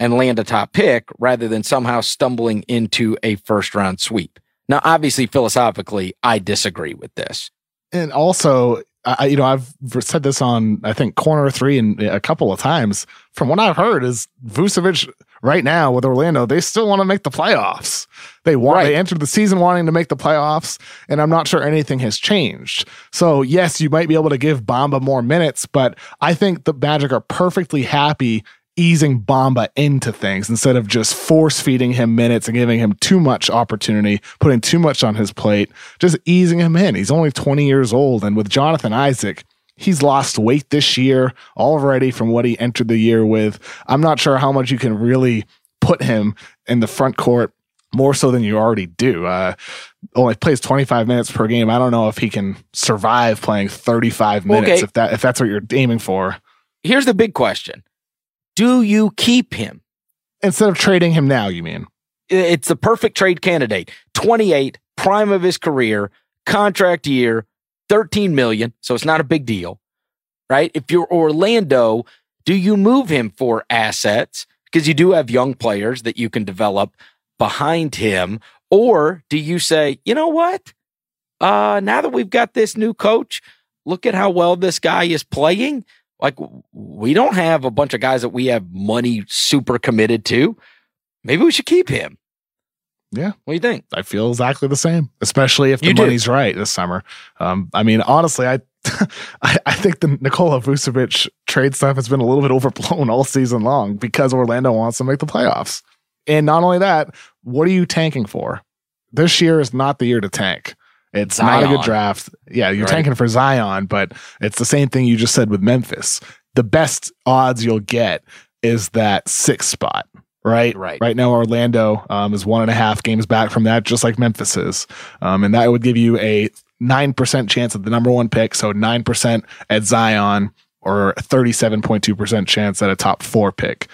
and land a top pick rather than somehow stumbling into a first round sweep. Now, obviously, philosophically, I disagree with this. And also, I, you know, I've said this on, I think, corner three and a couple of times. From what I've heard, is Vucevic right now with Orlando, they still want to make the playoffs. They want right. they entered the season wanting to make the playoffs, and I'm not sure anything has changed. So yes, you might be able to give Bamba more minutes, but I think the Magic are perfectly happy easing Bamba into things instead of just force feeding him minutes and giving him too much opportunity, putting too much on his plate, just easing him in. He's only 20 years old. And with Jonathan Isaac, he's lost weight this year already from what he entered the year with. I'm not sure how much you can really put him in the front court more so than you already do. Uh, only plays 25 minutes per game. I don't know if he can survive playing 35 minutes okay. if that if that's what you're aiming for. Here's the big question do you keep him? Instead of trading him now, you mean? It's the perfect trade candidate. 28, prime of his career, contract year, 13 million. So it's not a big deal, right? If you're Orlando, do you move him for assets? Because you do have young players that you can develop behind him. Or do you say, you know what? Uh, now that we've got this new coach, look at how well this guy is playing. Like we don't have a bunch of guys that we have money super committed to. Maybe we should keep him. Yeah. What do you think? I feel exactly the same, especially if the You do. money's right this summer. Um, I mean, honestly, I, I I think the Nikola Vucevic trade stuff has been a little bit overblown all season long because Orlando wants to make the playoffs. And not only that, what are you tanking for? This year is not the year to tank. It's not a good draft. Yeah, you're Right. tanking for Zion, but it's the same thing you just said with Memphis. The best odds you'll get is that sixth spot, right? Right. Right now, Orlando um, is one and a half games back from that, just like Memphis is. Um, and that would give you a 9% chance at the number one pick. So 9% at Zion or 37.2% chance at a top four pick.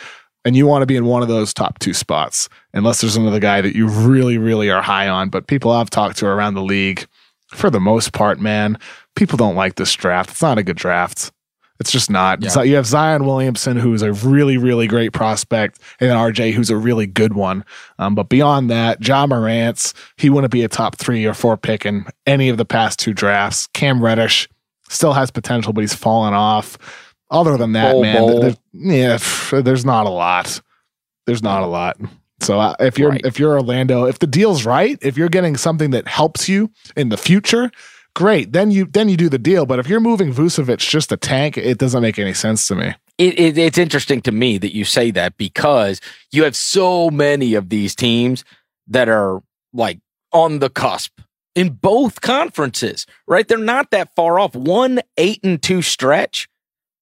And you want to be in one of those top two spots, unless there's another guy that you really, really are high on. But people I've talked to around the league, for the most part, man, people don't like this draft. It's not a good draft. It's just not. Yeah. So you have Zion Williamson, who's a really, really great prospect, and RJ, who's a really good one. Um, but beyond that, Ja Morant's, he wouldn't be a top three or four pick in any of the past two drafts. Cam Reddish still has potential, but he's fallen off. Other than that, Bol man, Bol. there- yeah, pff, there's not a lot. There's not a lot. So uh, if you're Right. if you're Orlando, if the deal's right, if you're getting something that helps you in the future, great. Then you then you do the deal. But if you're moving Vucevic just a tank, it doesn't make any sense to me. it, it, it's interesting to me that you say that because you have so many of these teams that are like on the cusp in both conferences, right? They're not that far off. One eight and two stretch,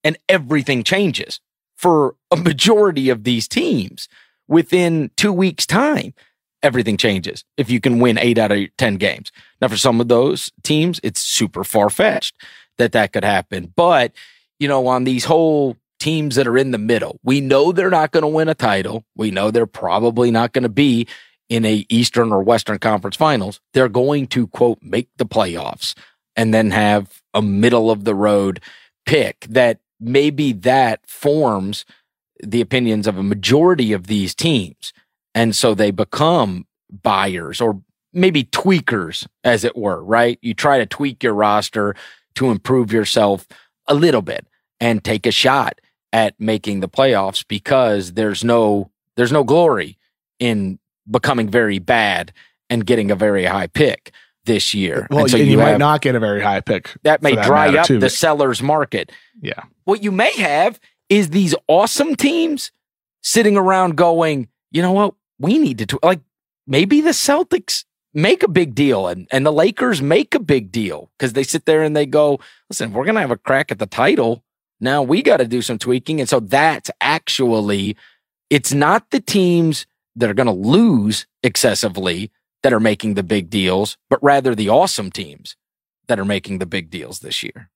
and everything changes for a majority of these teams within two weeks' time. Everything changes if you can win eight out of 10 games. Now, for some of those teams, it's super far fetched that that could happen. But, you know, on these whole teams that are in the middle, we know they're not going to win a title. We know they're probably not going to be in a Eastern or Western Conference finals. They're going to, quote, make the playoffs and then have a middle of the road pick that maybe that forms the opinions of a majority of these teams. And so they become buyers or maybe tweakers, as it were, right? You try to tweak your roster to improve yourself a little bit and take a shot at making the playoffs because there's no there's no glory in becoming very bad and getting a very high pick this year. Well, and so and you, you, might have, not get a very high pick. that may that dry up too, the seller's market. Yeah. What you may have is these awesome teams sitting around going, you know what? We need to, tw-. like, maybe the Celtics make a big deal and, and the Lakers make a big deal because they sit there and they go, listen, if we're going to have a crack at the title. Now we got to do some tweaking. And so that's actually, it's not the teams that are going to lose excessively that are making the big deals, but rather the awesome teams that are making the big deals this year.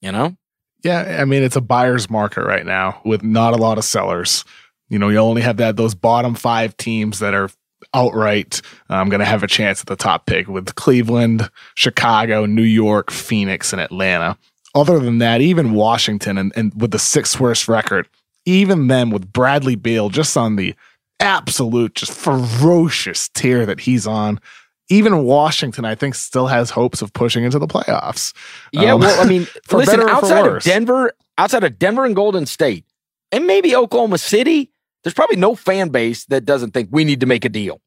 You know? Yeah, I mean it's a buyer's market right now with not a lot of sellers. You know, you only have that those bottom five teams that are outright um, going to have a chance at the top pick with Cleveland, Chicago, New York, Phoenix, and Atlanta. Other than that, even Washington and, and with the sixth worst record, even them with Bradley Beal just on the absolute, just ferocious tear that he's on. Even Washington, I think, still has hopes of pushing into the playoffs. Yeah, Um, well, I mean, for listen, better or for outside of. Denver, outside of Denver and Golden State, and maybe Oklahoma City, there's probably no fan base that doesn't think we need to make a deal.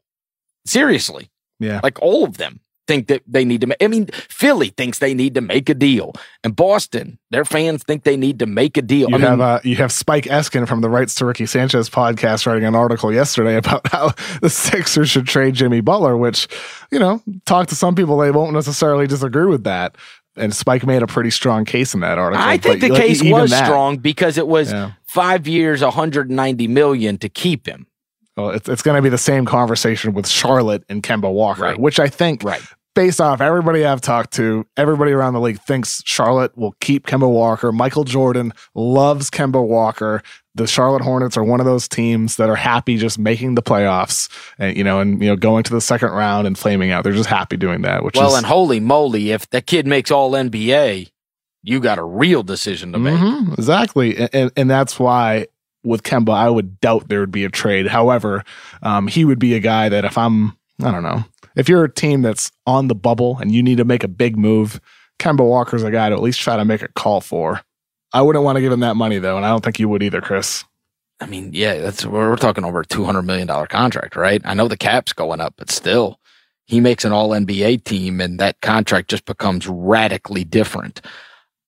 Seriously, Yeah. like all of them think that they need to make. I mean, Philly thinks they need to make a deal, and Boston, their fans think they need to make a deal. You I mean, have uh, you have Spike Eskin from the Rights to Ricky Sanchez podcast writing an article yesterday about how the Sixers should trade Jimmy Butler, which you know, talk to some people they won't necessarily disagree with that. And Spike made a pretty strong case in that article. I think But, the like, case was that- strong because it was Yeah. five years, 190 million to keep him. Well, it's it's going to be the same conversation with Charlotte and Kemba Walker, Right. which I think Right. based off everybody I've talked to, everybody around the league thinks Charlotte will keep Kemba Walker. Michael Jordan loves Kemba Walker. The Charlotte Hornets are one of those teams that are happy just making the playoffs and you know and you know going to the second round and flaming out. They're just happy doing that, which Well, is and holy moly, if the kid makes all NBA, you got a real decision to make. Mhm, exactly, and, and and that's why with Kemba, I would doubt there would be a trade. However, um, he would be a guy that if I'm, I don't know, if you're a team that's on the bubble and you need to make a big move, Kemba Walker's a guy to at least try to make a call for. I wouldn't want to give him that money though, and I don't think you would either, Chris. I mean, yeah, that's we're talking over a two hundred million dollar contract, right? I know the cap's going up, but still, he makes an All NBA team, and that contract just becomes radically different.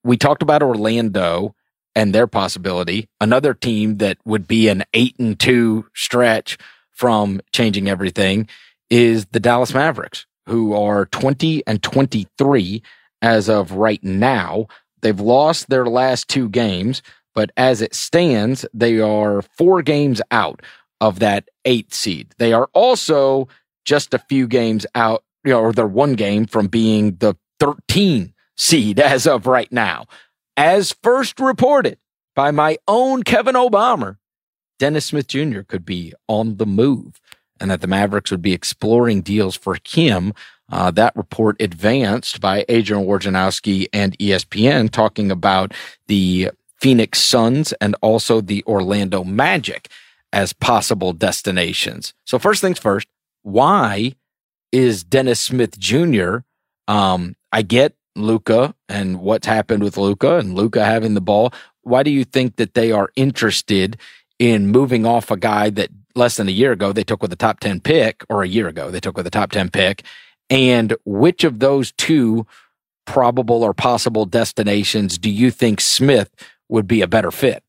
We talked about Orlando and their possibility. Another team that would be an eight and two stretch from changing everything is the Dallas Mavericks, who are 20 and 23 as of right now. They've lost their last two games, but as it stands, they are four games out of that eight seed. They are also just a few games out, you know, or they're one game from being the 13 seed as of right now. As first reported by my own Kevin Obama, Dennis Smith Jr. could be on the move and that the Mavericks would be exploring deals for him. Uh, that report advanced by Adrian Wojnarowski and ESPN talking about the Phoenix Suns and also the Orlando Magic as possible destinations. So first things first, why is Dennis Smith Jr. Um, I get Luka and what's happened with Luka and Luka having the ball. Why do you think that they are interested in moving off a guy that less than a year ago they took with a top 10 pick or a year ago they took with a top 10 pick? And which of those two probable or possible destinations do you think Smith would be a better fit?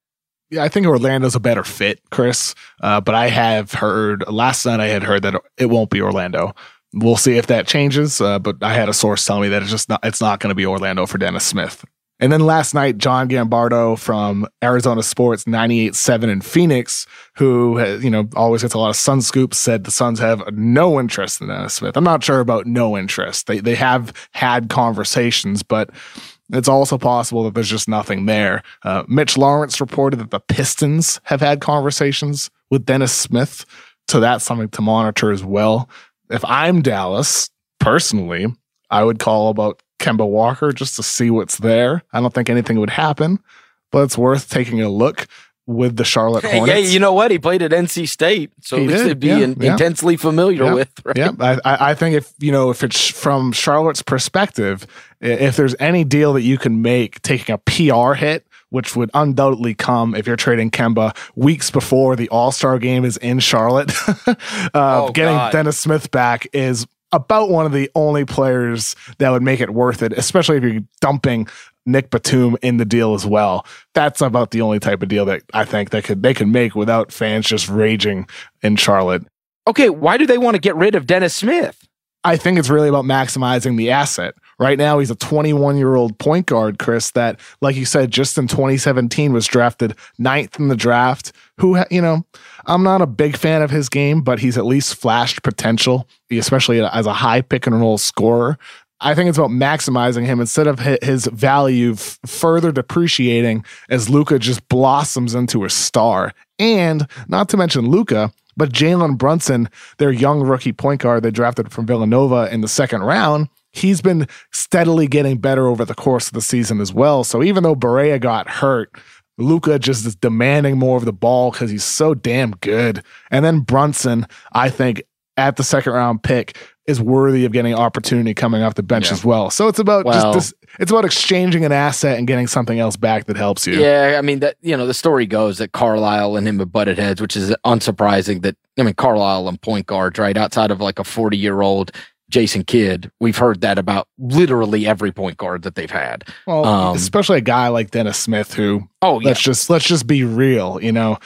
Yeah, I think Orlando's a better fit, Chris. Uh, but I have heard last night I had heard that it won't be Orlando. We'll see if that changes. Uh, but I had a source tell me that it's just not. It's not going to be Orlando for Dennis Smith. And then last night, John Gambadoro from Arizona Sports 98.7 in Phoenix, who has, you know always gets a lot of Sun scoops, said the Suns have no interest in Dennis Smith. I'm not sure about no interest. They they have had conversations, but it's also possible that there's just nothing there. Uh, Mitch Lawrence reported that the Pistons have had conversations with Dennis Smith, so that's something to monitor as well. If I'm Dallas, personally, I would call about Kemba Walker just to see what's there. I don't think anything would happen, but it's worth taking a look with the Charlotte Hornets. Yeah, you know what? He played at NC State, so he to be yeah, in, yeah. intensely familiar yeah, with. Right? Yeah, I, I think if you know if it's from Charlotte's perspective, if there's any deal that you can make taking a PR hit, which would undoubtedly come if you're trading Kemba weeks before the All Star game is in Charlotte, uh, oh, getting God. Dennis Smith back is about one of the only players that would make it worth it, especially if you're dumping Nic Batum in the deal as well. That's about the only type of deal that I think that could they could make without fans just raging in Charlotte. Okay, why do they want to get rid of Dennis Smith? I think it's really about maximizing the asset. Right now, he's a 21 year old point guard, Chris, that, like you said, just in 2017 was drafted ninth in the draft. Who, you know, I'm not a big fan of his game, but he's at least flashed potential, especially as a high pick and roll scorer. I think it's about maximizing him instead of his value f- further depreciating as Luka just blossoms into a star. And not to mention Luka, but Jalen Brunson, their young rookie point guard they drafted from Villanova in the second round, he's been steadily getting better over the course of the season as well. So even though Barea got hurt, Luka just is demanding more of the ball because he's so damn good. And then Brunson, I think, at the second round pick is worthy of getting opportunity coming off the bench Yeah. as well. So it's about Well- just this it's about exchanging an asset and getting something else back that helps you. Yeah, I mean that you know the story goes that Carlisle and him have butted heads, which is unsurprising. That I mean Carlisle and point guards, right outside of like a forty year old Jason Kidd, we've heard that about literally every point guard that they've had. Well, Um, especially a guy like Dennis Smith who Oh yeah, let's just let's just be real, you know.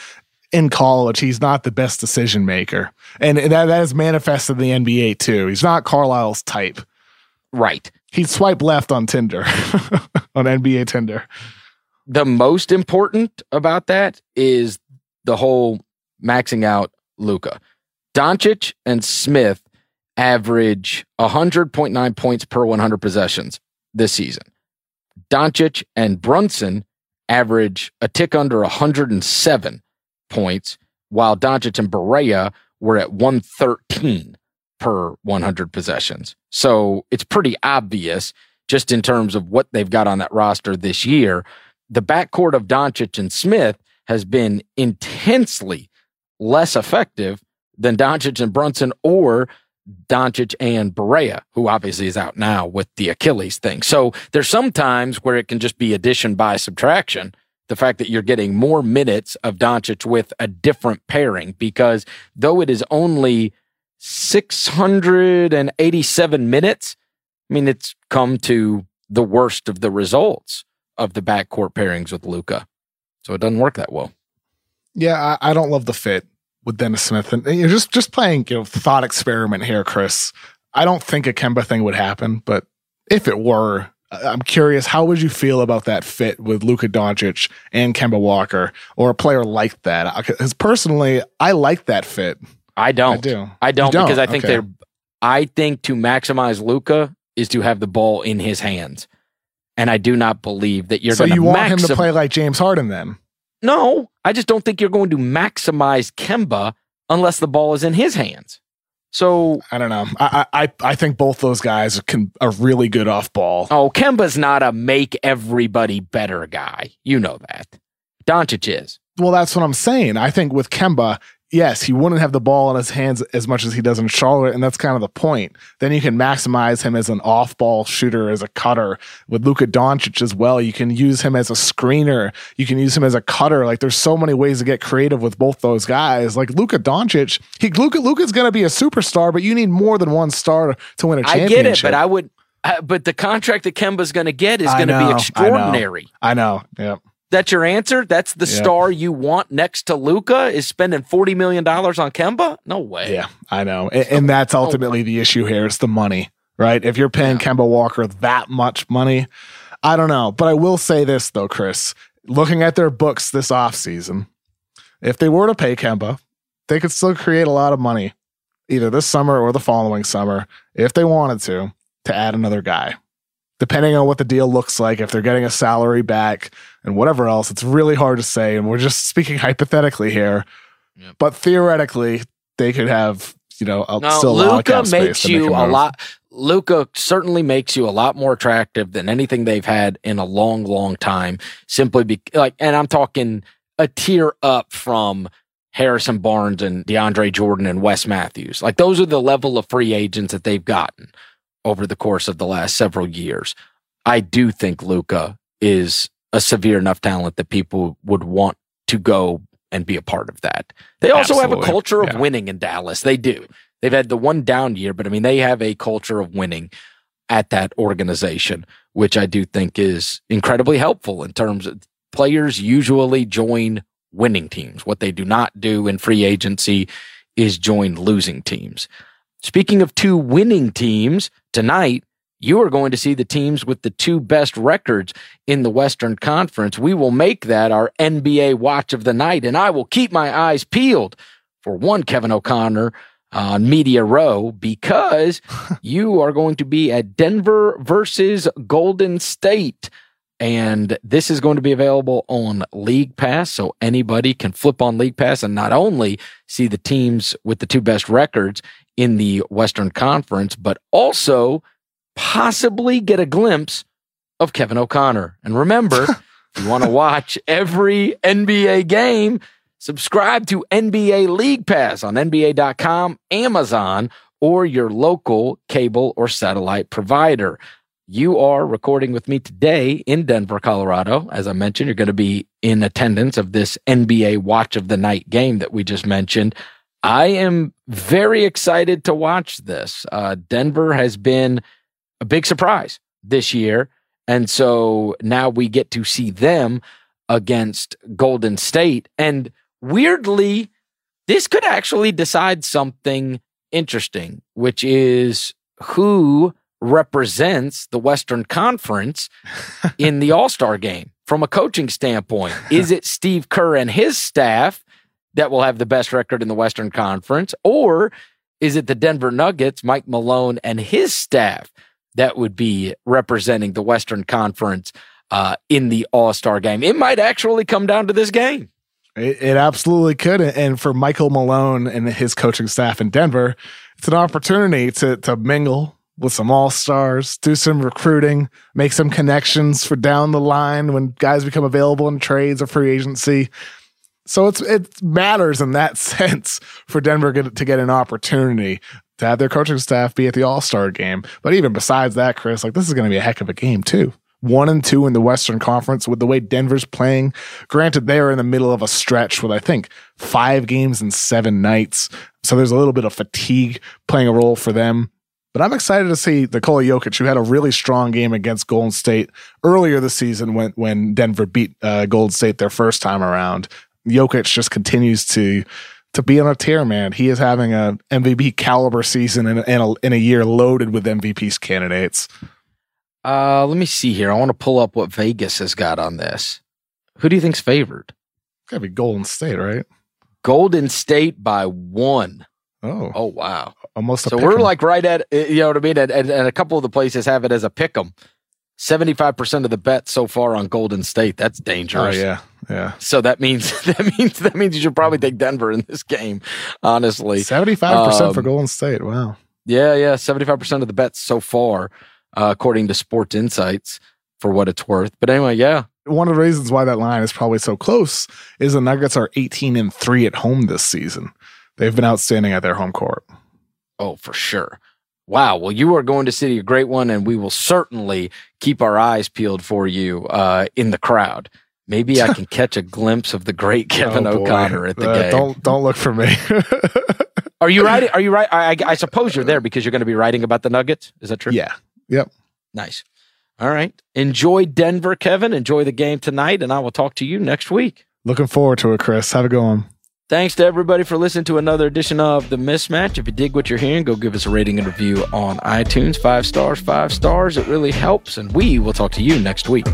In college, he's not the best decision maker. And that, that is manifested in the NBA too. He's not Carlisle's type. right. He'd swipe left on Tinder, on NBA Tinder. The most important about that is the whole maxing out Luka. Doncic and Smith average 100.9 points per 100 possessions this season. Doncic and Brunson average a tick under 107 points, while Doncic and Barea were at 113 per 100 possessions. So it's pretty obvious just in terms of what they've got on that roster this year. The backcourt of Doncic and Smith has been intensely less effective than Doncic and Brunson or Doncic and Barea, who obviously is out now with the Achilles thing. So there's some times where it can just be addition by subtraction the fact that you're getting more minutes of Doncic with a different pairing because though it is only 687 minutes, I mean, it's come to the worst of the results of the backcourt pairings with Luka. So it doesn't work that well. Yeah, I, I don't love the fit with Dennis Smith. And you're just just playing, you know, thought experiment here, Chris. I don't think a Kemba thing would happen, but if it were, I'm curious, how would you feel about that fit with Luka Doncic and Kemba Walker or a player like that? Because personally, I like that fit. I don't. I do. I don't, don't? because I think Okay. they're. I think to maximize Luka is to have the ball in his hands, and I do not believe that you're so you want him to play like James Harden then? No, I just don't think you're going to maximize Kemba unless the ball is in his hands. So, I don't know. I I I think both those guys can are really good off ball. oh, Kemba's not a make everybody better guy. You know that. Doncic is. Well, that's what I'm saying. I think with Kemba, yes, he wouldn't have the ball in his hands as much as he does in Charlotte, and that's kind of the point. Then you can maximize him as an off-ball shooter, as a cutter. With Luka Doncic as well, you can use him as a screener. You can use him as a cutter. Like there's so many ways to get creative with both those guys. Like Luka Doncic, he Luka Luka's going to be a superstar, but you need more than one star to win a championship. I get it, but I would. Uh, but the contract that Kemba's going to get is going to know, I be know. extraordinary. I know. Yeah. That's your answer. That's the Yeah. star you want next to Luka is spending forty million dollars on Kemba. No way. Yeah, I know. And, and that's ultimately the issue here. It's the money, right? If you're paying Kemba Walker that much money, I don't know. But I will say this, though, Chris, looking at their books this offseason, if they were to pay Kemba, they could still create a lot of money either this summer or the following summer if they wanted to, to add another guy. Depending on what the deal looks like, if they're getting a salary back and whatever else, it's really hard to say. And we're just speaking hypothetically here. Yep. But theoretically, they could have, you know, a, No, still a lot of Luka makes you a a move. lot. Luka certainly makes you a lot more attractive than anything they've had in a long, long time. Simply be like, and I'm talking a tier up from Harrison Barnes and DeAndre Jordan and Wes Matthews. Like those are the level of free agents that they've gotten over the course of the last several years. I do think Luka is a severe enough talent that people would want to go and be a part of that. They also have a culture of Yeah. winning in Dallas. They do. They've had the one down year, but I mean, they have a culture of winning at that organization, which I do think is incredibly helpful in terms of players usually join winning teams. What they do not do in free agency is join losing teams. Speaking of two winning teams, tonight, you are going to see the teams with the two best records in the Western Conference. We will make that our NBA watch of the night, and I will keep my eyes peeled for one Kevin O'Connor on Media Row because you are going to be at Denver versus Golden State. And this is going to be available on League Pass. So anybody can flip on League Pass and not only see the teams with the two best records in the Western Conference, but also possibly get a glimpse of Kevin O'Connor. And remember, if you want to watch every NBA game, subscribe to NBA League Pass on NBA.com, Amazon, or your local cable or satellite provider. You are recording with me today in Denver, Colorado. As I mentioned, you're going to be in attendance of this NBA Watch of the Night game that we just mentioned. I am very excited to watch this. Uh, Denver has been a big surprise this year. And so now we get to see them against Golden State. And weirdly, this could actually decide something interesting, which is who represents the Western Conference in the All Star game from a coaching standpoint. Is it Steve Kerr and his staff that will have the best record in the Western Conference? Or is it the Denver Nuggets, Mike Malone, and his staff that would be representing the Western Conference uh, in the All Star game? It might actually come down to this game. It, it absolutely could. And for Michael Malone and his coaching staff in Denver, it's an opportunity to to mingle with some all stars, do some recruiting, make some connections for down the line when guys become available in trades or free agency. So it's it matters in that sense for Denver get, to get an opportunity to have their coaching staff be at the All Star game. But even besides that, Chris, like this is going to be a heck of a game too. one and two in the Western Conference with the way Denver's playing. Granted, they are in the middle of a stretch with, I think, five games and seven nights. So there's a little bit of fatigue playing a role for them. But I'm excited to see Nikola Jokic, who had a really strong game against Golden State earlier this season when, when Denver beat uh, Golden State their first time around. Jokic just continues to to be on a tear, man. He is having a MVP caliber season in, in, a, in a year loaded with MVP's candidates. Uh, let me see here. I want to pull up what Vegas has got on this. Who do you think's favored? Gotta be Golden State, right? Golden State by one. Oh, Oh wow! Almost. So we're like right at you know what I mean, and, and, and a couple of the places have it as a pick 'em. Seventy five percent of the bet so far on Golden State. That's Oh dangerous. yeah, yeah. So that means that means that means you should probably take Denver in this game. Honestly, Seventy five percent for Um, Golden State. Wow. yeah, yeah, seventy five percent of the bets so far, uh, according to Sports Insights, for what it's worth. But anyway, yeah, One of the reasons why that line is probably so close is the Nuggets are eighteen and three at home this season. They've been outstanding at their home court. Oh, for sure. Wow. Well, you are going to see a great one, and we will certainly keep our eyes peeled for you uh, in the crowd. Maybe I can catch a glimpse of the great Kevin Oh. O'Connor at the Uh, game. Don't don't look for me. Are you writing? Are you right? I, I, I suppose you're there because you're going to be writing about the Nuggets. Is that true? yeah. Yep. Nice. All right. Enjoy Denver, Kevin. Enjoy the game tonight, and I will talk to you next week. Looking forward to it, Chris. Have a good one. Thanks to everybody for listening to another edition of The Mismatch. If you dig what you're hearing, go give us a rating and review on iTunes. Five stars, five stars. It really helps. And we will talk to you next week.